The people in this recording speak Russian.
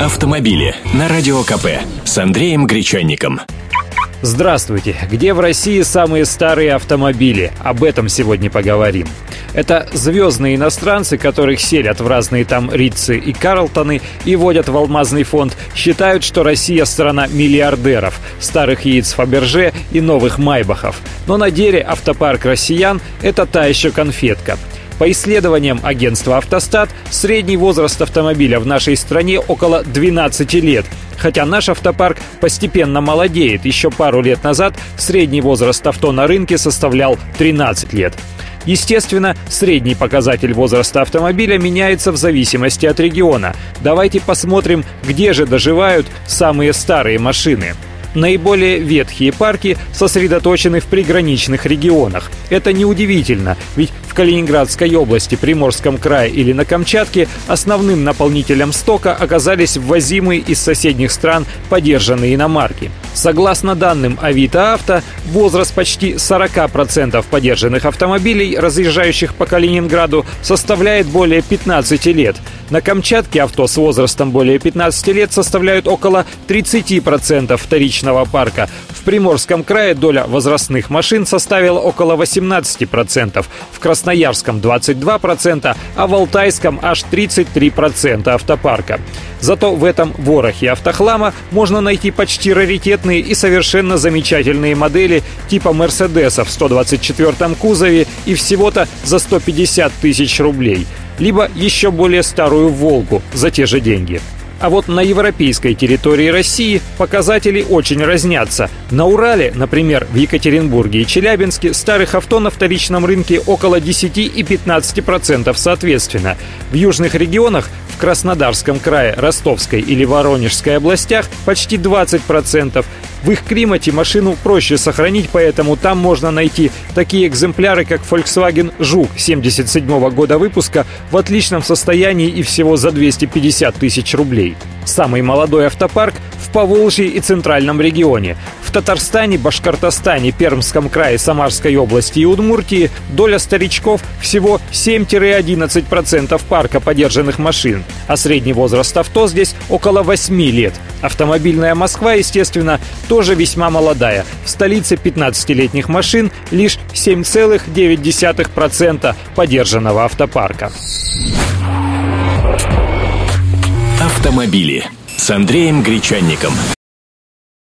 Автомобили на Радио КП с Андреем Гречанником. Здравствуйте! Где в России самые старые автомобили? Об этом сегодня поговорим. Это звездные иностранцы, которых селят в разные там Ритцы и Карлтоны и водят в алмазный фонд, считают, что Россия страна миллиардеров, старых яиц Фаберже и новых Майбахов. Но на деле автопарк россиян – это та еще конфетка – по исследованиям агентства «Автостат», средний возраст автомобиля в нашей стране около 12 лет. Хотя наш автопарк постепенно молодеет. Еще пару лет назад средний возраст авто на рынке составлял 13 лет. Естественно, средний показатель возраста автомобиля меняется в зависимости от региона. Давайте посмотрим, где же доживают самые старые машины. Наиболее ветхие парки сосредоточены в приграничных регионах. Это неудивительно, ведь Калининградской области, Приморском крае или на Камчатке основным наполнителем стока оказались ввозимые из соседних стран подержанные иномарки. Согласно данным Авито Авто, возраст почти 40% подержанных автомобилей, разъезжающих по Калининграду, составляет более 15 лет. На Камчатке авто с возрастом более 15 лет составляют около 30% вторичного парка. Приморском крае доля возрастных машин составила около 18%. В Красноярском 22%, а в Алтайском аж 33% автопарка. Зато в этом ворохе автохлама можно найти почти раритетные и совершенно замечательные модели типа Мерседеса в 124-м кузове и всего-то за 150 тысяч рублей. Либо еще более старую «Волгу» за те же деньги. А вот на европейской территории России показатели очень разнятся. На Урале, например, в Екатеринбурге и Челябинске старых авто на вторичном рынке около 10 и 15% соответственно. В южных регионах в Краснодарском крае, Ростовской или Воронежской областях почти 20%, в их климате машину проще сохранить, поэтому там можно найти такие экземпляры, как Volkswagen Жук 77 года выпуска в отличном состоянии и всего за 250 тысяч рублей. Самый молодой автопарк Поволжье и Центральном регионе. В Татарстане, Башкортостане, Пермском крае, Самарской области и Удмуртии доля старичков всего 7-11% парка подержанных машин, а средний возраст авто здесь около 8 лет. Автомобильная Москва, естественно, тоже весьма молодая. В столице 15-летних машин лишь 7,9% подержанного автопарка. Автомобили с Андреем Гречанником.